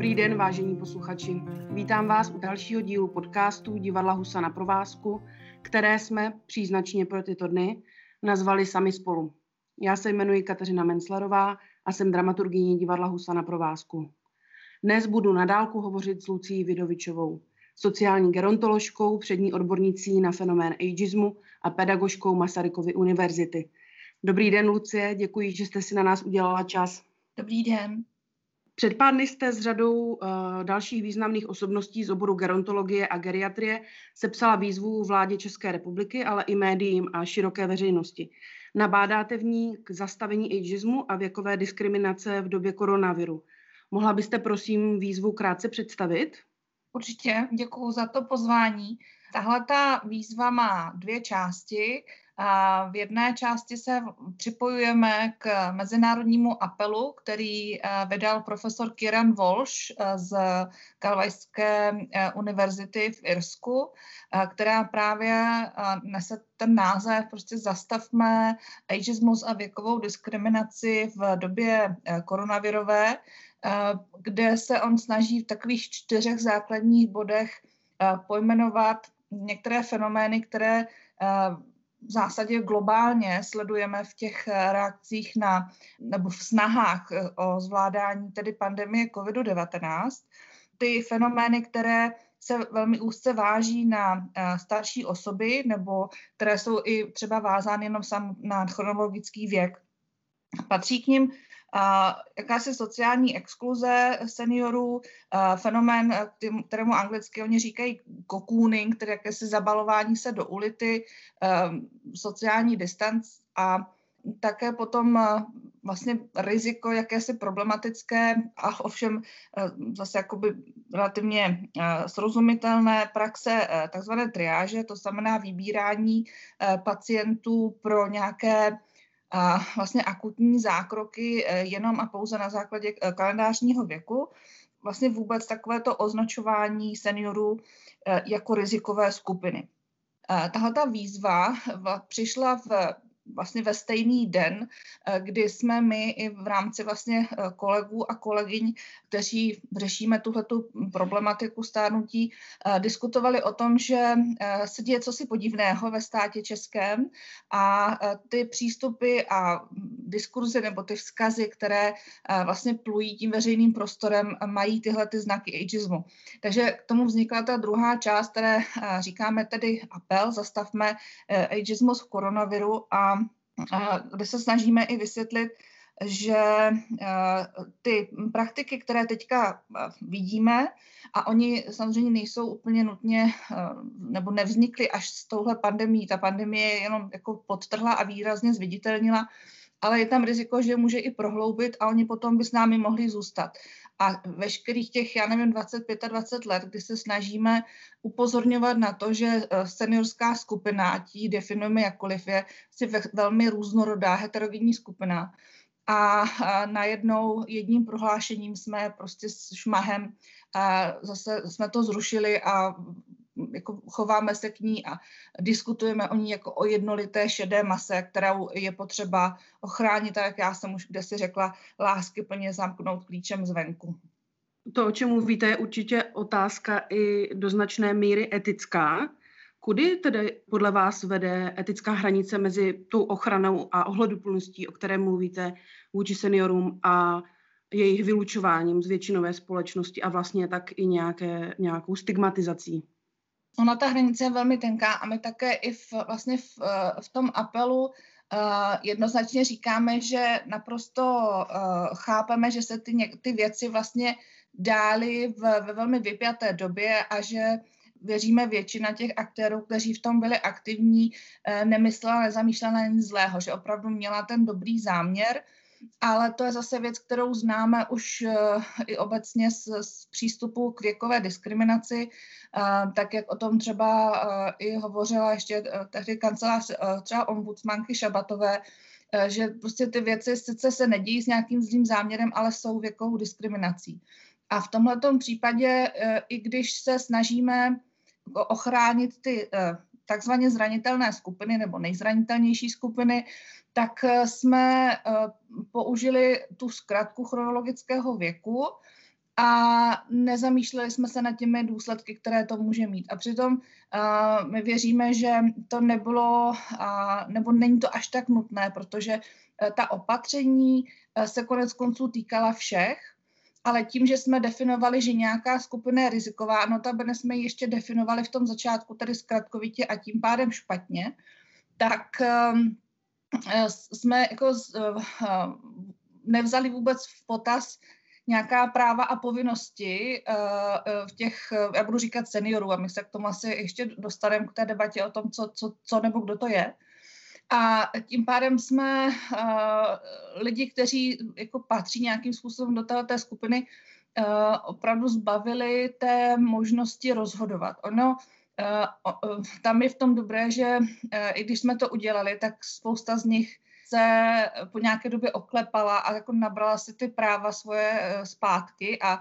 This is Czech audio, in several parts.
Dobrý den, vážení posluchači. Vítám vás u dalšího dílu podcastu Divadla Husa na provázku, které jsme příznačně pro tyto dny nazvali Sami spolu. Já se jmenuji Kateřina Menclerová a jsem dramaturgyní Divadla Husa na provázku. Dnes budu nadálku hovořit s Lucí Vidovičovou, sociální gerontoložkou, přední odbornicí na fenomén ageismu a pedagožkou Masarykovy univerzity. Dobrý den, Lucie, děkuji, že jste si na nás udělala čas. Dobrý den. Před pár dny jste s řadou uh, dalších významných osobností z oboru gerontologie a geriatrie sepsala výzvu vládě České republiky, ale i médiím a široké veřejnosti. Nabádáte v ní k zastavení ageismu a věkové diskriminace v době koronaviru. Mohla byste prosím výzvu krátce představit? Určitě, děkuji za to pozvání. Tahle ta výzva má dvě části. V jedné části se připojujeme k mezinárodnímu apelu, který eh, vydal profesor Kieran Walsh eh, z Kalvajské eh, univerzity v Irsku, která právě nese ten název prostě zastavme ageismus a věkovou diskriminaci v době koronavirové, kde se on snaží v takových čtyřech základních bodech pojmenovat některé fenomény, které v zásadě globálně sledujeme v těch eh, reakcích na, nebo v snahách eh, o zvládání tedy pandemie COVID-19. Ty fenomény, které se velmi úzce váží na eh, starší osoby nebo které jsou i třeba vázány jenom sam na chronologický věk. Patří k Uh, jakási sociální exkluze seniorů, fenomén, kterému anglicky oni říkají cocooning, tedy jakési zabalování se do ulity, uh, sociální distanc a také potom uh, vlastně riziko jakési problematické a ovšem uh, zase jakoby relativně uh, srozumitelné praxe takzvané triáže, to znamená vybírání pacientů pro nějaké a vlastně akutní zákroky eh, jenom a pouze na základě eh, kalendářního věku. Vlastně vůbec takovéto označování seniorů eh, jako rizikové skupiny. Tahle ta výzva přišla v vlastně ve stejný den, eh, kdy jsme my i v rámci vlastně eh, kolegů a kolegyň, kteří řešíme tuhletu problematiku stárnutí, eh, diskutovali o tom, že se děje cosi podivného ve státě českém a ty přístupy a diskurzy nebo ty vzkazy, které vlastně plují tím veřejným prostorem, mají tyhle ty znaky ageismu. Takže k tomu vznikla ta druhá část, které říkáme tedy apel, zastavme ageismus v koronaviru a kde se snažíme i vysvětlit, že eh, ty praktiky, které teďka eh, vidíme, a oni samozřejmě nejsou úplně nutně, eh, nebo nevznikly až s touhle pandemí. Ta pandemie je jenom jako podtrhla a výrazně zviditelnila, ale je tam riziko, že může i prohloubit a oni potom by s námi mohli zůstat. A veškerých těch, já nevím, 25 a 20 let, kdy se snažíme upozorňovat na to, že eh, seniorská skupina, ať ji definujeme jakkoliv, je si velmi různorodá, heterogenní skupina. A najednou jedním prohlášením jsme prostě s šmahem a zase jsme to zrušili a jako chováme se k ní a diskutujeme o ní jako o jednolité šedé mase, kterou je potřeba ochránit a jak já jsem už kde si řekla, lásky plně zamknout klíčem zvenku. To, o čem mluvíte, je určitě otázka i do značné míry etická. Kudy tedy podle vás vede etická hranice mezi tou ochranou a ohleduplností, o které mluvíte vůči seniorům a jejich vylučováním z většinové společnosti a vlastně tak i nějaké, nějakou stigmatizací? Ona ta hranice je velmi tenká a my také i v, vlastně v, v tom apelu uh, jednoznačně říkáme, že naprosto uh, chápeme, že se ty, ty věci vlastně dály v, ve velmi vypjaté době a že věříme většina těch aktérů, kteří v tom byli aktivní, uh, nemyslela, nezamýšlela nic zlého, že opravdu měla ten dobrý záměr ale to je zase věc, kterou známe už uh, i obecně z, z přístupu k věkové diskriminaci, uh, tak jak o tom třeba uh, i hovořila ještě tehdy kancelář třeba ombudsmanky Šabatové, že prostě ty věci sice se nedějí s nějakým zlým záměrem, ale jsou věkovou diskriminací. A v tomhle případě, i když se snažíme ochránit ty takzvaně zranitelné skupiny nebo nejzranitelnější skupiny, tak eh, jsme eh, použili tu zkratku chronologického věku a nezamýšleli jsme se nad těmi důsledky, které to může mít. A přitom uh, my věříme, že to nebylo, nebo není to až tak nutné, protože ta opatření se konec konců týkala všech, ale tím, že jsme definovali, že nějaká skupina je riziková, notabene jsme ji ještě definovali v tom začátku tady zkratkovitě a tím pádem špatně, tak um, jsme jako uh, nevzali vůbec v potaz nějaká práva a povinnosti v těch, já budu říkat seniorů, a my se k tomu asi ještě dostaneme k té debatě o tom, co, co, co nebo kdo to je. A tím pádem jsme uh, lidi, kteří jako patří nějakým způsobem do té skupiny, uh, opravdu zbavili té možnosti rozhodovat. Ono, uh, tam je v tom dobré, že i když jsme to udělali, tak spousta z nich se po nějaké době oklepala a jako nabrala si ty práva svoje zpátky, a,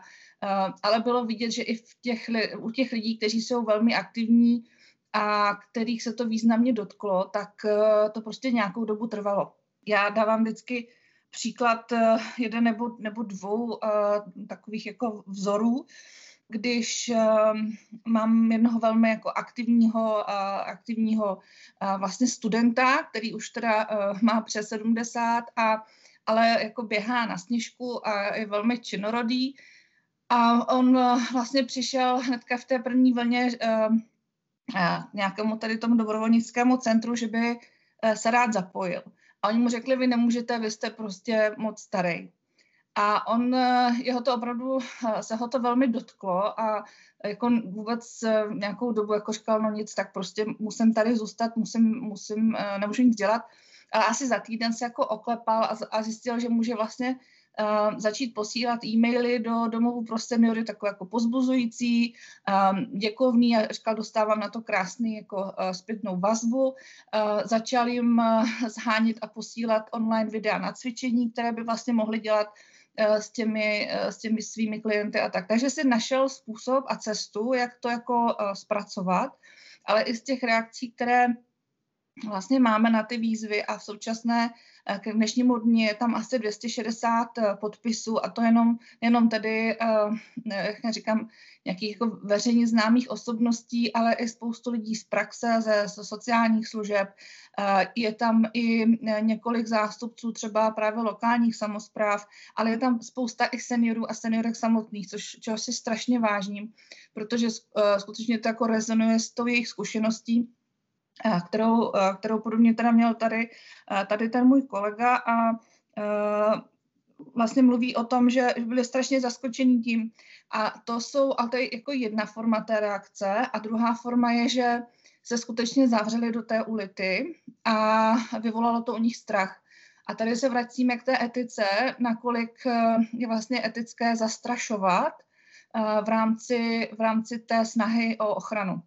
ale bylo vidět, že i v těch, u těch lidí, kteří jsou velmi aktivní, a kterých se to významně dotklo, tak eh, to prostě nějakou dobu trvalo. Já dávám vždycky příklad eh, jeden nebo, nebo dvou uh, takových jako vzorů, když mám jednoho velmi jako aktivního, aktivního vlastně studenta, který už teda má přes 70, a, ale jako běhá na sněžku a je velmi činorodý. A on vlastně přišel hnedka v té první vlně nějakému tady tomu dobrovolnickému centru, že by eh, se rád zapojil. A oni mu řekli, vy nemůžete, vy jste prostě moc starý. A on, eh, jeho to opravdu, eh, se ho to velmi dotklo a jako vůbec nějakou dobu jako říkal, no nic, tak prostě musím tady zůstat, musím, musím, nemůžu nic dělat. Ale asi za týden se jako oklepal a, a zjistil, že může vlastně začít posílat e-maily do domovů pro seniory, takové jako pozbuzující, děkovný a říkal, dostávám na to krásný jako zpětnou vazbu. Začal jim zhánit a posílat online videa na cvičení, které by vlastně mohli dělat s těmi, s těmi svými klienty a tak. Takže si našel způsob a cestu, jak to jako zpracovat, ale i z těch reakcí, které vlastně máme na ty výzvy a v současné k dnešnímu dni je tam asi 260 eh, podpisů a to jenom, jenom tedy, eh, jak říkám, nějakých jako veřejně známých osobností, ale i spoustu lidí z praxe, ze, ze sociálních služeb. Je tam i několik zástupců třeba právě lokálních samozpráv, ale je tam spousta i seniorů a seniorek samotných, což, čeho si strašně vážím, protože skutečně to jako rezonuje s tou jejich zkušeností kterou, kterou podobně teda měl tady, tady ten můj kolega a vlastně mluví o tom, že byli strašně zaskočení tím. A to jsou, ale to je jako jedna forma té reakce a druhá forma je, že se skutečně zavřeli do té ulity a vyvolalo to u nich strach. A tady se vracíme k té etice, nakolik je vlastně etické zastrašovat v rámci, v rámci té snahy o ochranu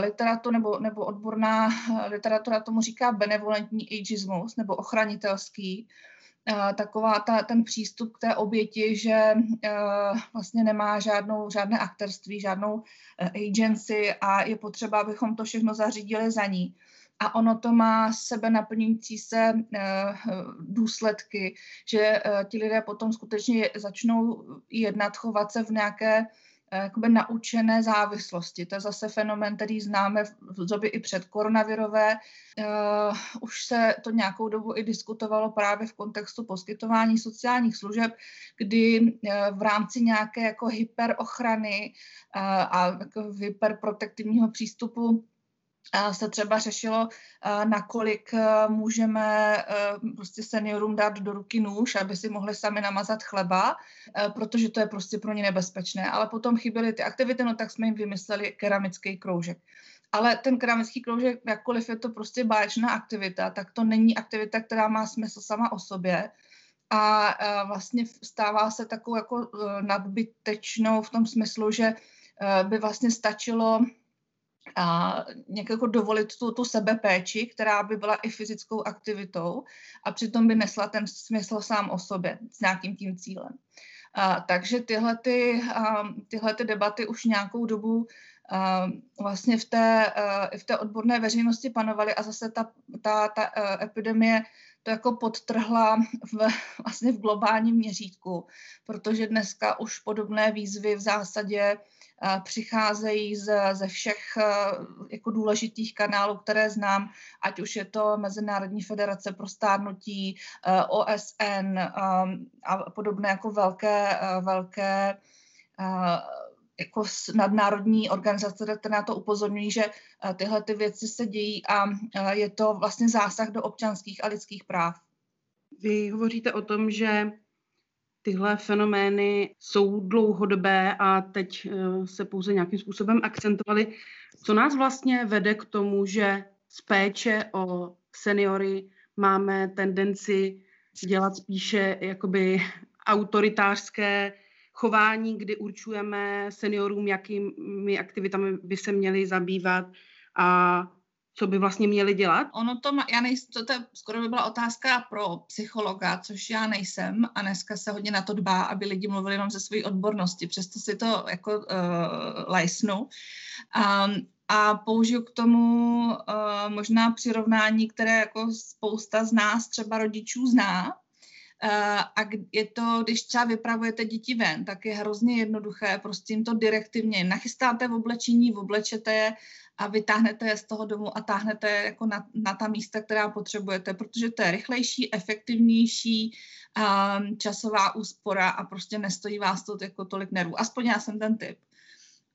literatura nebo, nebo odborná literatura tomu říká benevolentní ageismus nebo ochranitelský. Taková ta, ten přístup k té oběti, že vlastně nemá žádnou, žádné akterství, žádnou agency a je potřeba, abychom to všechno zařídili za ní a ono to má sebe naplňující se důsledky, že ti lidé potom skutečně začnou jednat, chovat se v nějaké Eh, jakoby naučené závislosti. To je zase fenomen, který známe v době i před koronavirové. Uh, už se to nějakou dobu i diskutovalo právě v kontextu poskytování sociálních služeb, kdy uh, v rámci nějaké jako hyperochrany a jako hyperprotektivního přístupu se třeba řešilo, nakolik můžeme prostě seniorům dát do ruky nůž, aby si mohli sami namazat chleba, protože to je prostě pro ně nebezpečné. Ale potom chyběly ty aktivity, no tak jsme jim vymysleli keramický kroužek. Ale ten keramický kroužek, jakkoliv je to prostě báječná aktivita, tak to není aktivita, která má smysl sama o sobě. A vlastně stává se takovou jako e, nadbytečnou v tom smyslu, že e, by vlastně stačilo a nějak jako dovolit tu, tu sebepéči, která by byla i fyzickou aktivitou a přitom by nesla ten smysl sám o sobě s nějakým tím cílem. A, takže tyhle, ty, a, tyhle ty debaty už nějakou dobu vlastně v té, v té odborné veřejnosti panovaly a zase ta, ta, ta epidemie to jako podtrhla v, vlastně v globálním měřítku, protože dneska už podobné výzvy v zásadě přicházejí z, ze všech jako důležitých kanálů, které znám, ať už je to Mezinárodní federace pro stárnutí, OSN a podobné jako velké, velké jako nadnárodní organizace, které na to upozorňují, že tyhle ty věci se dějí a je to vlastně zásah do občanských a lidských práv. Vy hovoříte o tom, že tyhle fenomény jsou dlouhodobé a teď eh, se pouze nějakým způsobem akcentovaly. Co nás vlastně vede k tomu, že z péče o seniory máme tendenci dělat spíše jakoby autoritářské chování, kdy určujeme seniorům, jakými aktivitami by se měli zabývat a co by vlastně měli dělat? Ono to, má, já nejsem, to, to skoro by byla otázka pro psychologa, což já nejsem a dneska se hodně na to dbá, aby lidi mluvili jenom ze své odbornosti, přesto si to jako uh, lajsnu. Um, a použiju k tomu uh, možná přirovnání, které jako spousta z nás, třeba rodičů, zná, Uh, a je to, když třeba vypravujete děti ven, tak je hrozně jednoduché, prostě jim to direktivně nachystáte v oblečení, oblečete je a vytáhnete je z toho domu a táhnete je jako na, na ta místa, která potřebujete, protože to je rychlejší, efektivnější, um, časová úspora a prostě nestojí vás to jako tolik nervů. Aspoň já jsem ten typ.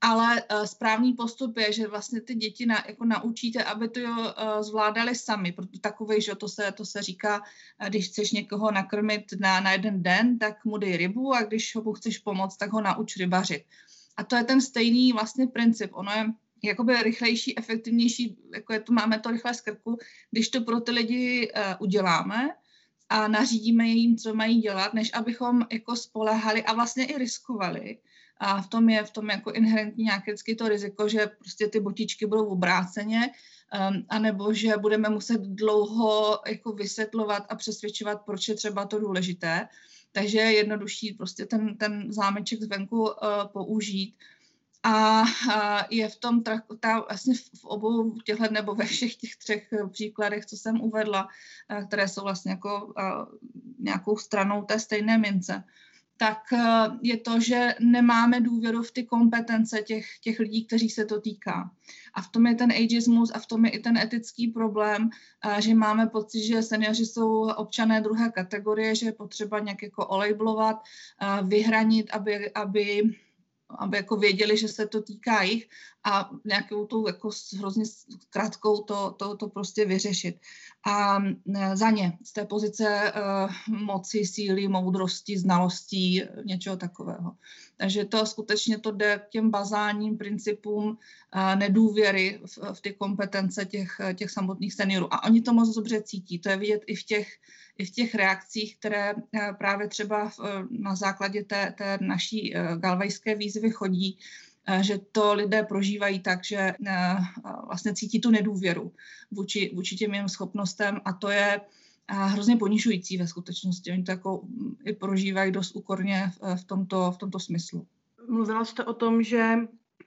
Ale uh, správný postup je, že vlastně ty děti na, jako naučíte, aby to uh, zvládali sami. Proto takový, že to se, to se říká, uh, když chceš někoho nakrmit na, na jeden den, tak mu dej rybu a když ho chceš pomoct, tak ho nauč rybařit. A to je ten stejný vlastně princip. Ono je jakoby rychlejší, efektivnější, jako je to, máme to rychle z krku, když to pro ty lidi uh, uděláme a nařídíme jim, co mají dělat, než abychom jako spolehali a vlastně i riskovali. A v tom je v tom jako inherentní nějaké to riziko, že prostě ty botičky budou obráceně, um, anebo že budeme muset dlouho jako vysvětlovat a přesvědčovat, proč je třeba to důležité. Takže je jednodušší prostě ten, ten zámeček zvenku uh, použít a je v tom, ta, vlastně v obou těchto nebo ve všech těch třech příkladech, co jsem uvedla, které jsou vlastně jako nějakou stranou té stejné mince, tak je to, že nemáme důvěru v ty kompetence těch, těch lidí, kteří se to týká. A v tom je ten ageismus a v tom je i ten etický problém, že máme pocit, že seniori jsou občané druhé kategorie, že je potřeba nějak jako olejblovat, vyhranit, aby, aby aby jako věděli, že se to týká jich a nějakou tou jako hrozně krátkou to, to, to prostě vyřešit. A za ně z té pozice uh, moci, síly, moudrosti, znalostí, něčeho takového. Takže to skutečně to jde k těm bazálním principům uh, nedůvěry v, v ty kompetence těch, těch samotných seniorů. A oni to moc dobře cítí. To je vidět i v těch i v těch reakcích, které eh, právě třeba eh, na základě té, té naší eh, galvejské výzvy chodí, že to lidé prožívají tak, že vlastně cítí tu nedůvěru vůči, vůči těm jejím schopnostem a to je hrozně ponižující ve skutečnosti. Oni to jako mm, i prožívají dost úkorně v tomto, v tomto smyslu. Mluvila jste o tom, že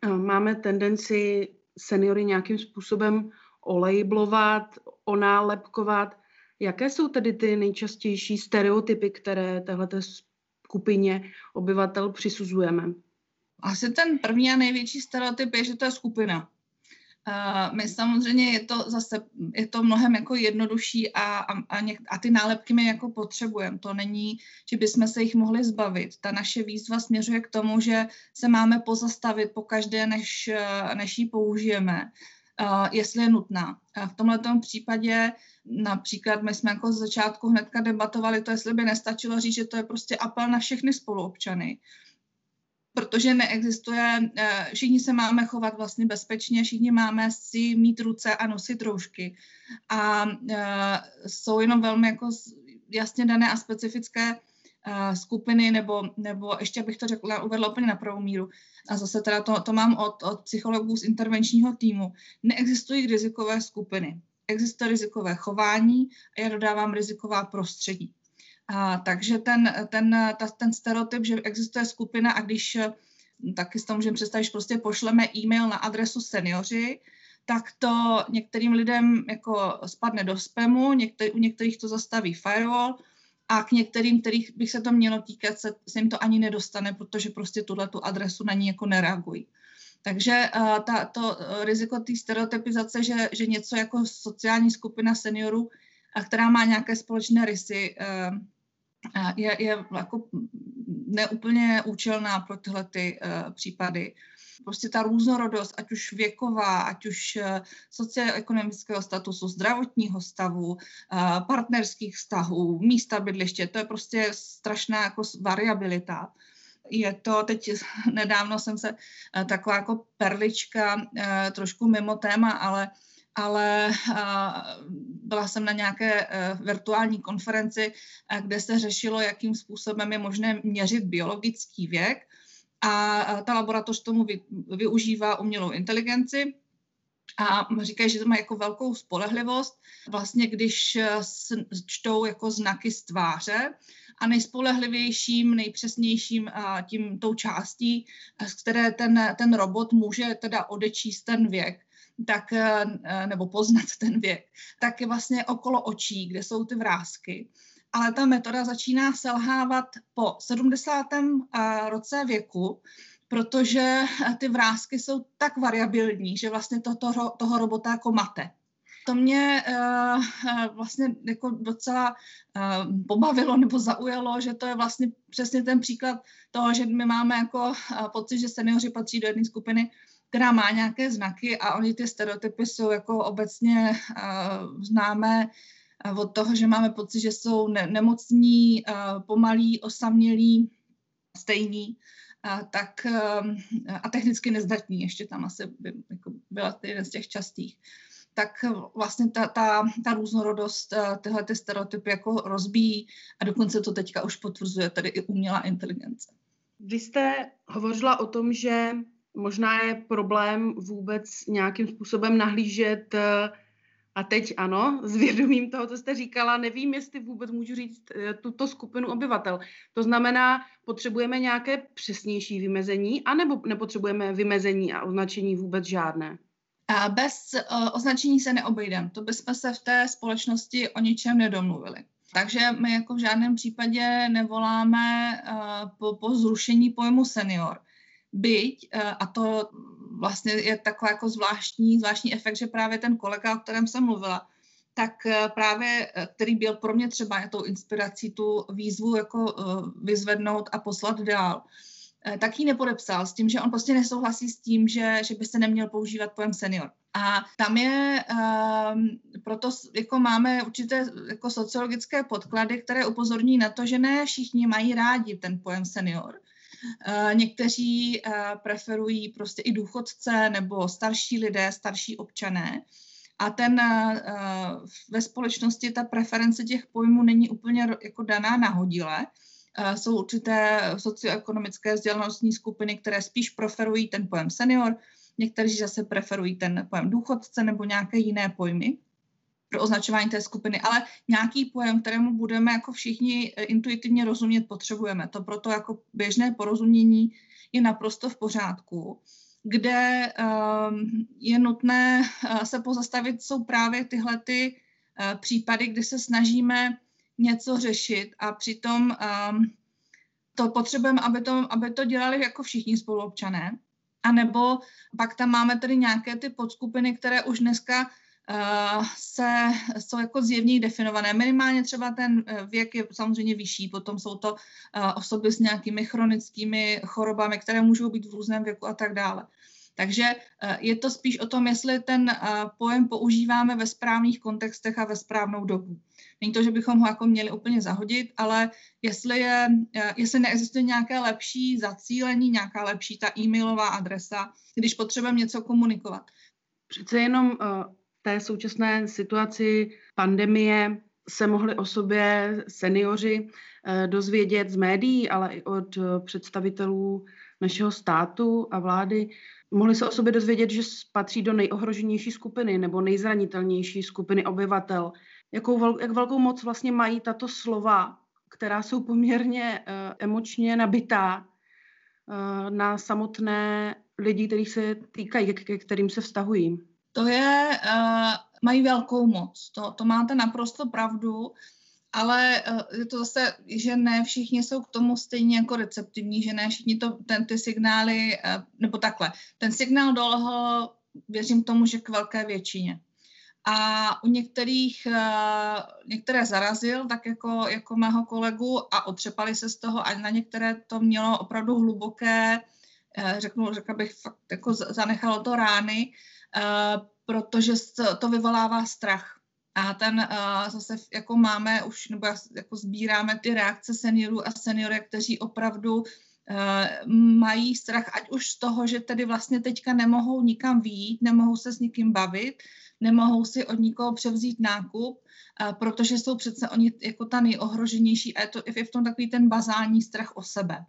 máme tendenci seniory nějakým způsobem olejblovat, onálepkovat. Jaké jsou tedy ty nejčastější stereotypy, které této skupině obyvatel přisuzujeme? Asi ten první a největší stereotyp je, že to je skupina. Uh, my samozřejmě je to zase, je to mnohem jako jednodušší a, a, a, něk, a ty nálepky my jako potřebujeme. To není, že bychom se jich mohli zbavit. Ta naše výzva směřuje k tomu, že se máme pozastavit po každé, než, než ji použijeme, jestli je nutná. V tomto případě Například my jsme jako z začátku hnedka debatovali to, jestli by nestačilo říct, že to je prostě apel na všechny spoluobčany, protože neexistuje, eh, všichni se máme chovat vlastně bezpečně, všichni máme si mít ruce a nosit roušky. A eh, jsou jenom velmi jako jasně dané a specifické eh, skupiny, nebo, nebo ještě bych to řekla, uvedla úplně na pravou míru. A zase teda to, to mám od, od psychologů z intervenčního týmu. Neexistují rizikové skupiny existuje rizikové chování a já dodávám riziková prostředí. A, takže ten, ten, ta, ten stereotyp, že existuje skupina a když taky si to můžeme představit, že prostě pošleme e-mail na adresu seniori, tak to některým lidem jako spadne do spamu, některý, u některých to zastaví firewall a k některým, kterých bych se to mělo týkat, se, se jim to ani nedostane, protože prostě tuhle tu adresu na ní jako nereagují. Takže uh, ta, to uh, riziko té stereotypizace, že, že něco jako sociální skupina seniorů, a která má nějaké společné rysy, uh, je, je jako neúplně účelná pro tyhle ty, uh, případy. Prostě ta různorodost, ať už věková, ať už socioekonomického statusu, zdravotního stavu, partnerských vztahů, místa bydliště, to je prostě strašná jako variabilita je to, teď nedávno jsem se, eh, taková jako perlička, eh, trošku mimo téma, ale ale eh, byla jsem na nějaké virtuální konferenci, kde se řešilo, jakým způsobem je možné měřit biologický věk. A ta laboratoř tomu využívá umělou inteligenci a říkají, že to má jako velkou spolehlivost, vlastně když čtou jako znaky z tváře, a nejspolehlivějším, nejpřesnějším tím tou částí, z které ten, ten robot může teda odečíst ten věk, tak, e, nebo poznat ten věk, tak je vlastně okolo očí, kde jsou ty vrázky. Ale ta metoda začíná selhávat po 70. E, roce věku, protože ty vrázky jsou tak variabilní, že vlastně to toho, toho robota jako mate to mě uh, vlastně jako docela uh, pobavilo nebo zaujalo, že to je vlastně přesně ten příklad toho, že my máme jako uh, pocit, že seniori patří do jedné skupiny, která má nějaké znaky a oni ty stereotypy jsou jako obecně uh, známé od toho, že máme pocit, že jsou ne- nemocní, uh, pomalí, osamělí, stejní, uh, tak uh, a technicky nezdatní, ještě tam asi by jako byla jeden z těch častých. Uh, tak vlastně ta, ta, ta různorodost eh, tyhle ty stereotypy jako rozbíjí a dokonce to teďka už potvrzuje tady i umělá inteligence. Vy jste hovořila o tom, že možná je problém vůbec nějakým způsobem nahlížet eh, a teď ano, s vědomím toho, co jste říkala, nevím, jestli vůbec můžu říct eh, tuto skupinu obyvatel. To znamená, potřebujeme nějaké přesnější vymezení, anebo nepotřebujeme vymezení a označení vůbec žádné? A bez uh, označení se neobejdeme. To bychom se v té společnosti o ničem nedomluvili. Takže my jako v žádném případě nevoláme uh, po, po zrušení pojmu senior. Byť, a to vlastně je takový jako zvláštní, zvláštní efekt, že právě ten kolega, o kterém jsem mluvila, tak právě, který byl pro mě třeba tou inspirací tu výzvu jako vyzvednout a poslat dál, Eh, tak ji nepodepsal s tím, že on prostě nesouhlasí s tím, že, že by se neměl používat pojem senior. A tam je, um, proto jako máme určité jako sociologické podklady, které upozorní na to, že ne všichni mají rádi ten pojem senior. Uh, někteří uh, preferují prostě i důchodce nebo starší lidé, starší občané. A ten uh, ve společnosti ta preference těch pojmů není úplně jako daná nahodile. Eh, jsou určité socioekonomické vzdělanostní skupiny, které spíš preferují ten pojem senior, někteří zase preferují ten pojem důchodce nebo nějaké jiné pojmy pro označování té skupiny, ale nějaký pojem, kterému budeme jako všichni eh, intuitivně rozumět, potřebujeme. To proto jako běžné porozumění je naprosto v pořádku. Kde um, je nutné uh, se pozastavit, jsou právě tyhle ty uh, případy, kdy se snažíme něco řešit a přitom um, to potřebujeme, aby to, aby to dělali jako všichni spoluobčané. A nebo pak tam máme tedy nějaké ty podskupiny, které už dneska se, jsou jako zjevně definované. Minimálně třeba ten uh, věk je samozřejmě vyšší, potom jsou to uh, osoby s nějakými chronickými chorobami, které můžou být v různém věku a tak dále. Takže je to spíš o tom, jestli ten pojem používáme ve správných kontextech a ve správnou dobu. Není to, že bychom ho jako měli úplně zahodit, ale jestli, je, eh, jestli neexistuje nějaké lepší zacílení, nějaká lepší ta e-mailová adresa, když potřebujeme něco komunikovat. Přece jenom uh, té současné situaci pandemie se mohli o sobě seniori uh, dozvědět z médií, ale i od uh, představitelů našeho státu a vlády. Mohli se o sobě dozvědět, že patří do nejohroženější skupiny nebo nejzranitelnější skupiny obyvatel, jakou jak velkou moc vlastně mají tato slova, která jsou poměrně uh, emočně nabitá na samotné lidi, kterých se týkají, ke kterým se vztahují? To je, uh, mají velkou moc, to, to máte naprosto pravdu, ale uh, je to zase, že ne všichni jsou k tomu stejně jako receptivní, že ne všichni to, ten, ty signály, uh, nebo takhle, ten signál dolehl, věřím tomu, že k velké většině. A u některých, některé zarazil, tak jako, jako mého kolegu a otřepali se z toho a na některé to mělo opravdu hluboké, řeknu, řekla bych, fakt jako zanechalo to rány, protože to vyvolává strach. A ten uh, zase jako máme už, nebo jako sbíráme ty reakce seniorů a seniorek, kteří opravdu uh, mají strach, ať už z toho, že tedy vlastně teďka nemohou nikam výjít, nemohou se s nikým bavit, nemohou si od nikoho převzít nákup, protože jsou přece oni jako ta nejohroženější a je to je v tom takový ten bazální strach o sebe.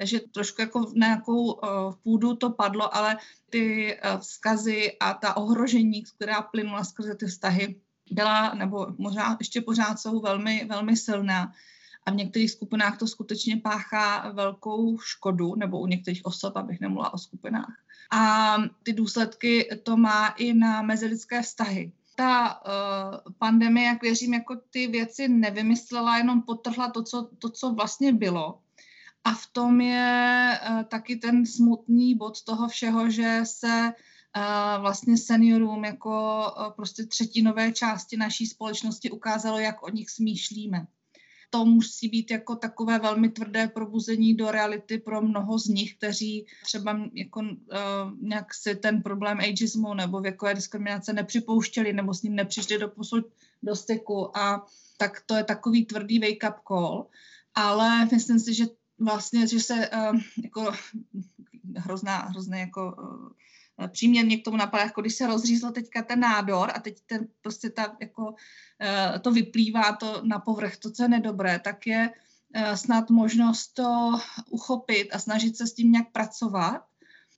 Takže trošku jako na nějakou uh, půdu to padlo, ale ty uh, vzkazy a ta ohrožení, která plynula skrze ty vztahy, byla, nebo možná ještě pořád jsou velmi, velmi silná. A v některých skupinách to skutečně páchá velkou škodu, nebo u některých osob, abych nemluvila o skupinách. A ty důsledky to má i na mezilidské vztahy. Ta uh, pandemie, jak věřím, jako ty věci nevymyslela, jenom potrhla to, co, to, co vlastně bylo. A v tom je uh, taky ten smutný bod toho všeho, že se uh, vlastně seniorům jako uh, prostě třetinové části naší společnosti ukázalo, jak o nich smýšlíme. To musí být jako takové velmi tvrdé probuzení do reality pro mnoho z nich, kteří třeba jako uh, nějak si ten problém ageismu nebo věkové diskriminace nepřipouštěli nebo s ním nepřišli do posud do styku. A tak to je takový tvrdý wake-up call, ale myslím si, že vlastně, že se uh, jako hrozná, hrozné jako Eh, příměrně k tomu napadá, jako když se rozřízl teďka ten nádor a teď ten, prostě ta, jako, eh, to vyplývá to na povrch, to, co je nedobré, tak je eh, snad možnost to uchopit a snažit se s tím nějak pracovat.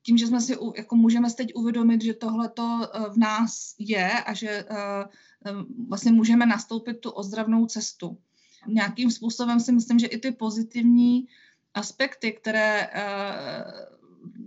Tím, že jsme si jako můžeme teď uvědomit, že tohle to v nás je a že vlastně můžeme nastoupit tu ozdravnou cestu. Nějakým způsobem si myslím, že i ty pozitivní aspekty, které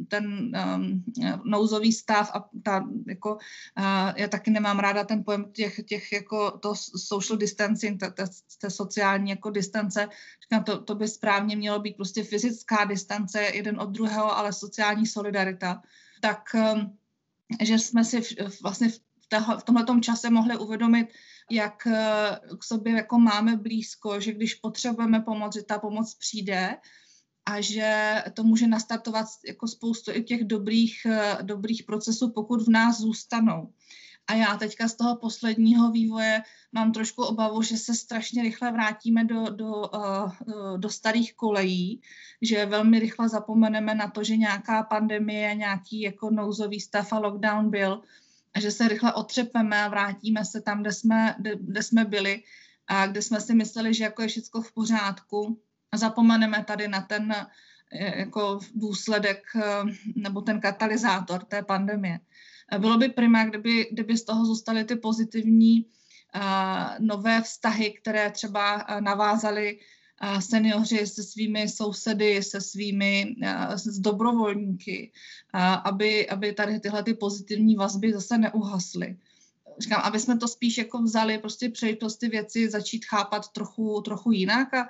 ten um, nouzový stav a ta, jako, uh, já taky nemám ráda ten pojem těch, těch jako to social distancing, ta, ta, ta sociální jako distance, říkám, to, to by správně mělo být prostě fyzická distance jeden od druhého, ale sociální solidarita, tak um, že jsme si v, vlastně v, v tomhle čase mohli uvědomit, jak k sobě jako máme blízko, že když potřebujeme pomoc, že ta pomoc přijde, a že to může nastartovat jako spoustu i těch dobrých, eh, dobrých procesů, pokud v nás zůstanou. A já teďka z toho posledního vývoje mám trošku obavu, že se strašně rychle vrátíme do, do, uh, do starých kolejí, že velmi rychle zapomeneme na to, že nějaká pandemie, nějaký jako nouzový stav a lockdown byl a že se rychle otřepeme a vrátíme se tam, kde jsme, kde, kde jsme byli a kde jsme si mysleli, že jako je všechno v pořádku zapomeneme tady na ten eh, jako důsledek eh, nebo ten katalyzátor té pandemie. Eh, bylo by prima, kdyby, kdyby z toho zůstaly ty pozitivní nové vztahy, které třeba navázali seniori se svými sousedy, se svými s dobrovolníky, aby, aby tady tyhle ty pozitivní vazby zase neuhasly říkám, aby jsme to spíš jako vzali, prostě přejít ty věci, začít chápat trochu, trochu jinak a uh,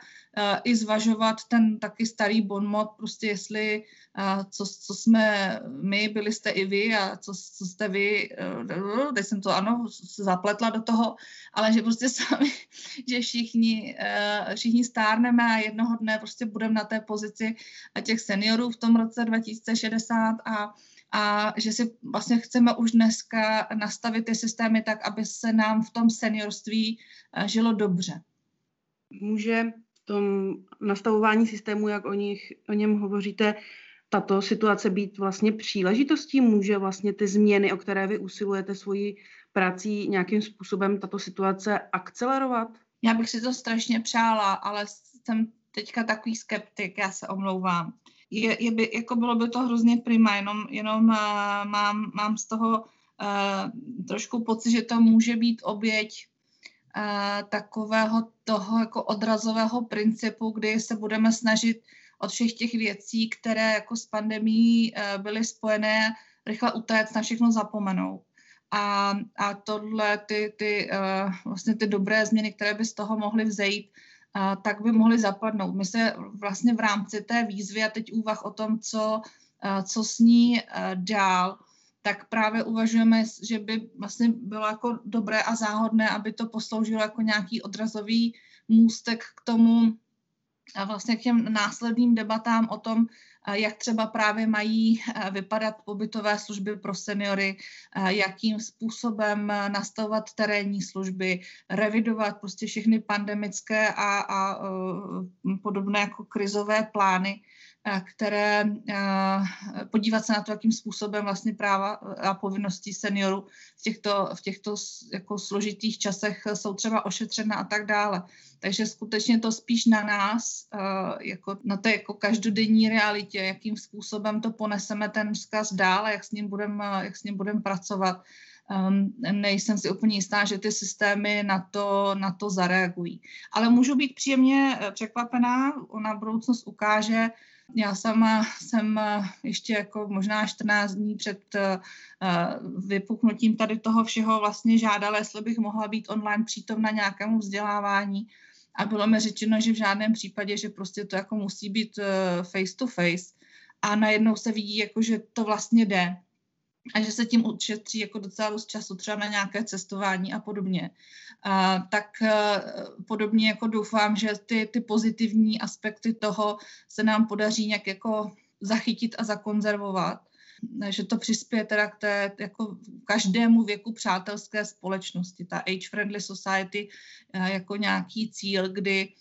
i zvažovat ten taky starý bonmot, prostě jestli uh, co, co jsme my, byli jste i vy a co, co jste vy, uh, teď jsem to ano, zapletla do toho, ale že prostě sami, že všichni, uh, všichni stárneme a jednoho dne prostě budeme na té pozici těch seniorů v tom roce 2060 a a že si vlastně chceme už dneska nastavit ty systémy tak, aby se nám v tom seniorství eh, žilo dobře. Může v tom nastavování systému, jak o, nich, o něm hovoříte, tato situace být vlastně příležitostí? Může vlastně ty změny, o které vy usilujete svoji prací, nějakým způsobem tato situace akcelerovat? Já bych si to strašně přála, ale jsem teďka takový skeptik, já se omlouvám je, je by, jako bylo by to hrozně prima, jenom, jenom uh, mám, mám z toho uh, trošku pocit, že to může být oběť uh, takového toho jako odrazového principu, kdy se budeme snažit od všech těch věcí, které jako s pandemí byly spojené, rychle utéct, na všechno zapomenout. A, a tohle, ty, ty, uh, vlastně ty dobré změny, které by z toho mohly vzejít, uh, tak by mohly zapadnout. My se vlastně v rámci té výzvy a teď úvah o tom, co, co s ní dál, tak právě uvažujeme, že by vlastně bylo jako dobré a záhodné, aby to posloužilo jako nějaký odrazový můstek k tomu, a vlastně k těm následným debatám o tom, jak třeba právě mají vypadat pobytové služby pro seniory, jakým způsobem nastavovat terénní služby, revidovat prostě všechny pandemické a, a podobné jako krizové plány, které podívat se na to, jakým způsobem vlastně práva a povinnosti seniorů v těchto, v těchto jako složitých časech jsou třeba ošetřena a tak dále. Takže skutečně to spíš na nás, jako na té jako každodenní realitě, jakým způsobem to poneseme ten vzkaz dál a jak s ním budeme budem pracovat. Um, nejsem si úplně jistá, že ty systémy na to, na to zareagují. Ale můžu být příjemně eh, překvapená, ona budoucnost ukáže, já sama jsem eh, ještě jako možná 14 dní před eh, vypuknutím tady toho všeho vlastně žádala, jestli bych mohla být online přítomna nějakému vzdělávání. A bylo mi řečeno, že v žádném případě, že prostě to jako musí být eh, face to face. A najednou se vidí, jako že to vlastně jde a že se tím ušetří jako docela dost času třeba na nějaké cestování a podobně. A, tak a, eh, podobně jako doufám, že ty, ty pozitivní aspekty toho se nám podaří nějak jako zachytit a zakonzervovat že to přispěje teda k té jako každému věku přátelské společnosti. Ta age-friendly society eh, jako nějaký cíl, kdy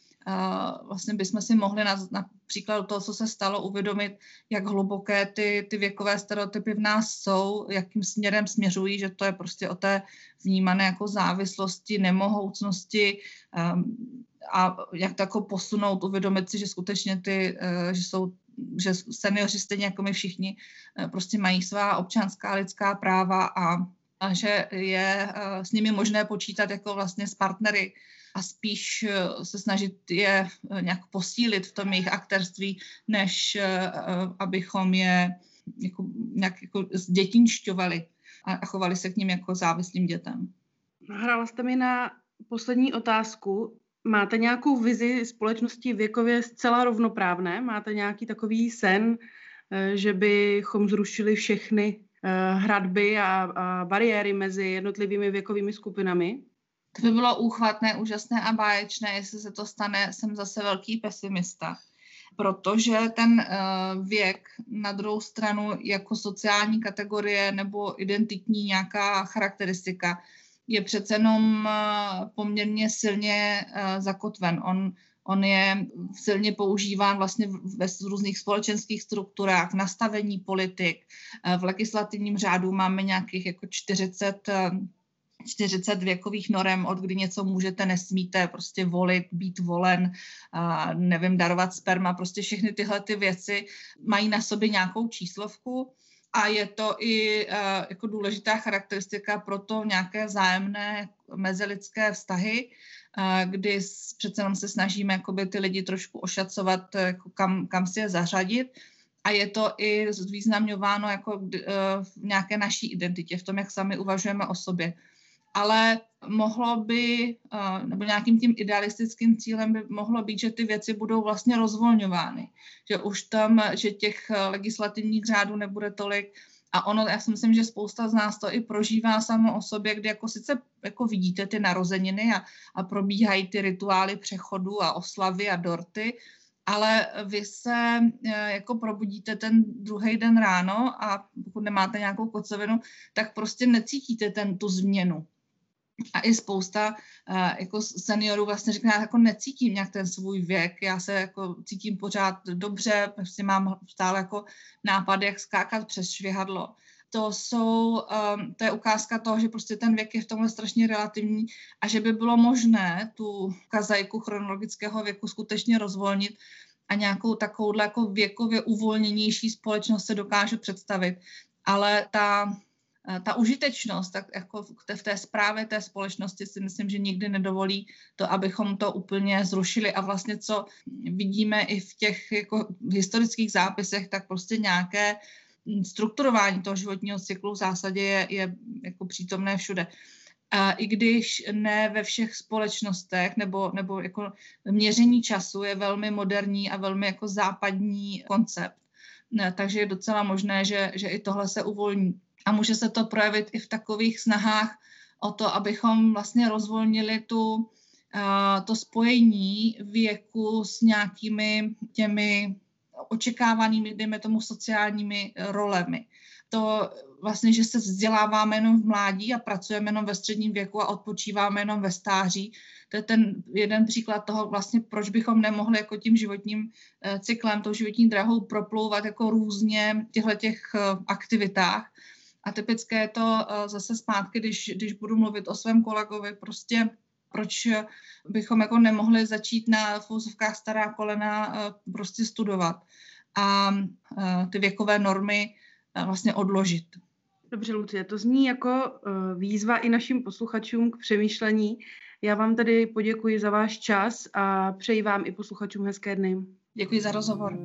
vlastně bychom si mohli na, na příkladu toho, co se stalo, uvědomit, jak hluboké ty, ty věkové stereotypy v nás jsou, jakým směrem směřují, že to je prostě o té vnímané jako závislosti, nemohoucnosti um, a jak to jako posunout, uvědomit si, že skutečně ty, uh, že jsou že seniori stejně jako my všichni eh, prostě mají svá občanská lidská práva a, a že je eh, s nimi možné počítat jako vlastně s partnery a spíš eh, se snažit je nějak posílit v tom jejich aktérství, než abychom je jako, nějak jako zdětinšťovali a chovali se k ním jako závislým dětem. Hrála jste mi na poslední otázku. Máte nějakou vizi společnosti věkově zcela rovnoprávné? Máte nějaký takový sen, eh, že bychom zrušili všechny eh, hradby a, a bariéry mezi jednotlivými věkovými skupinami? To by bylo úchvatné, úžasné a báječné, jestli se to stane, jsem zase velký pesimista. Protože ten uh, věk na druhou stranu jako sociální kategorie nebo identitní nějaká charakteristika je přece jenom eh, poměrně silně eh, zakotven. On, on je silně používán vlastně ve různých společenských strukturách, v nastavení politik. Eh, v legislativním řádu máme nějakých jako 40 40 věkových norem, od kdy něco můžete, nesmíte, prostě volit, být volen, a nevím, darovat sperma, prostě všechny tyhle ty věci mají na sobě nějakou číslovku a je to i uh, jako důležitá charakteristika pro to nějaké vzájemné mezilidské vztahy, uh, kdy přece jenom se snažíme jakoby, ty lidi trošku ošacovat, jako kam, kam si je zařadit. A je to i zvýznamňováno jako v nějaké naší identitě, v tom, jak sami uvažujeme o sobě ale mohlo by, eh, nebo nějakým tím idealistickým cílem by mohlo být, že ty věci budou vlastně rozvolňovány, že už tam, že těch eh, legislativních řádů nebude tolik, a ono, já si myslím, že spousta z nás to i prožívá samo o sobě, kdy jako sice jako vidíte ty narozeniny a, a probíhají ty rituály přechodu a oslavy a dorty, ale vy se eh, jako probudíte ten druhý den ráno a pokud nemáte nějakou kocovinu, tak prostě necítíte ten, tu změnu a i spousta uh, jako seniorů vlastně řekne, já jako necítím nějak ten svůj věk, já se jako cítím pořád dobře, prostě mám stále jako nápad, jak skákat přes švihadlo. To jsou, um, to je ukázka toho, že prostě ten věk je v tomhle strašně relativní a že by bylo možné tu kazajku chronologického věku skutečně rozvolnit a nějakou takovouhle jako věkově uvolněnější společnost se dokážu představit. Ale ta ta užitečnost tak jako v té zprávě té společnosti si myslím, že nikdy nedovolí to, abychom to úplně zrušili a vlastně co vidíme i v těch jako historických zápisech, tak prostě nějaké strukturování toho životního cyklu v zásadě je, je jako přítomné všude. A i když ne ve všech společnostech nebo, nebo jako měření času je velmi moderní a velmi jako západní koncept, takže je docela možné, že, že i tohle se uvolní. A může se to projevit i v takových snahách o to, abychom vlastně rozvolnili tu, to spojení věku s nějakými těmi očekávanými, dejme tomu, sociálními rolemi. To vlastně, že se vzděláváme jenom v mládí a pracujeme jenom ve středním věku a odpočíváme jenom ve stáří. To je ten jeden příklad toho, vlastně, proč bychom nemohli jako tím životním eh, cyklem, tou životní drahou proplouvat jako různě v těchto těch eh, aktivitách. A typické je to eh, zase zpátky, když, když budu mluvit o svém kolegovi, prostě proč bychom jako nemohli začít na fouzovkách stará kolena prostě studovat a ty věkové normy vlastně odložit. Dobře, Lucie, to zní jako výzva i našim posluchačům k přemýšlení. Já vám tedy poděkuji za váš čas a přeji vám i posluchačům hezké dny. Děkuji za rozhovor.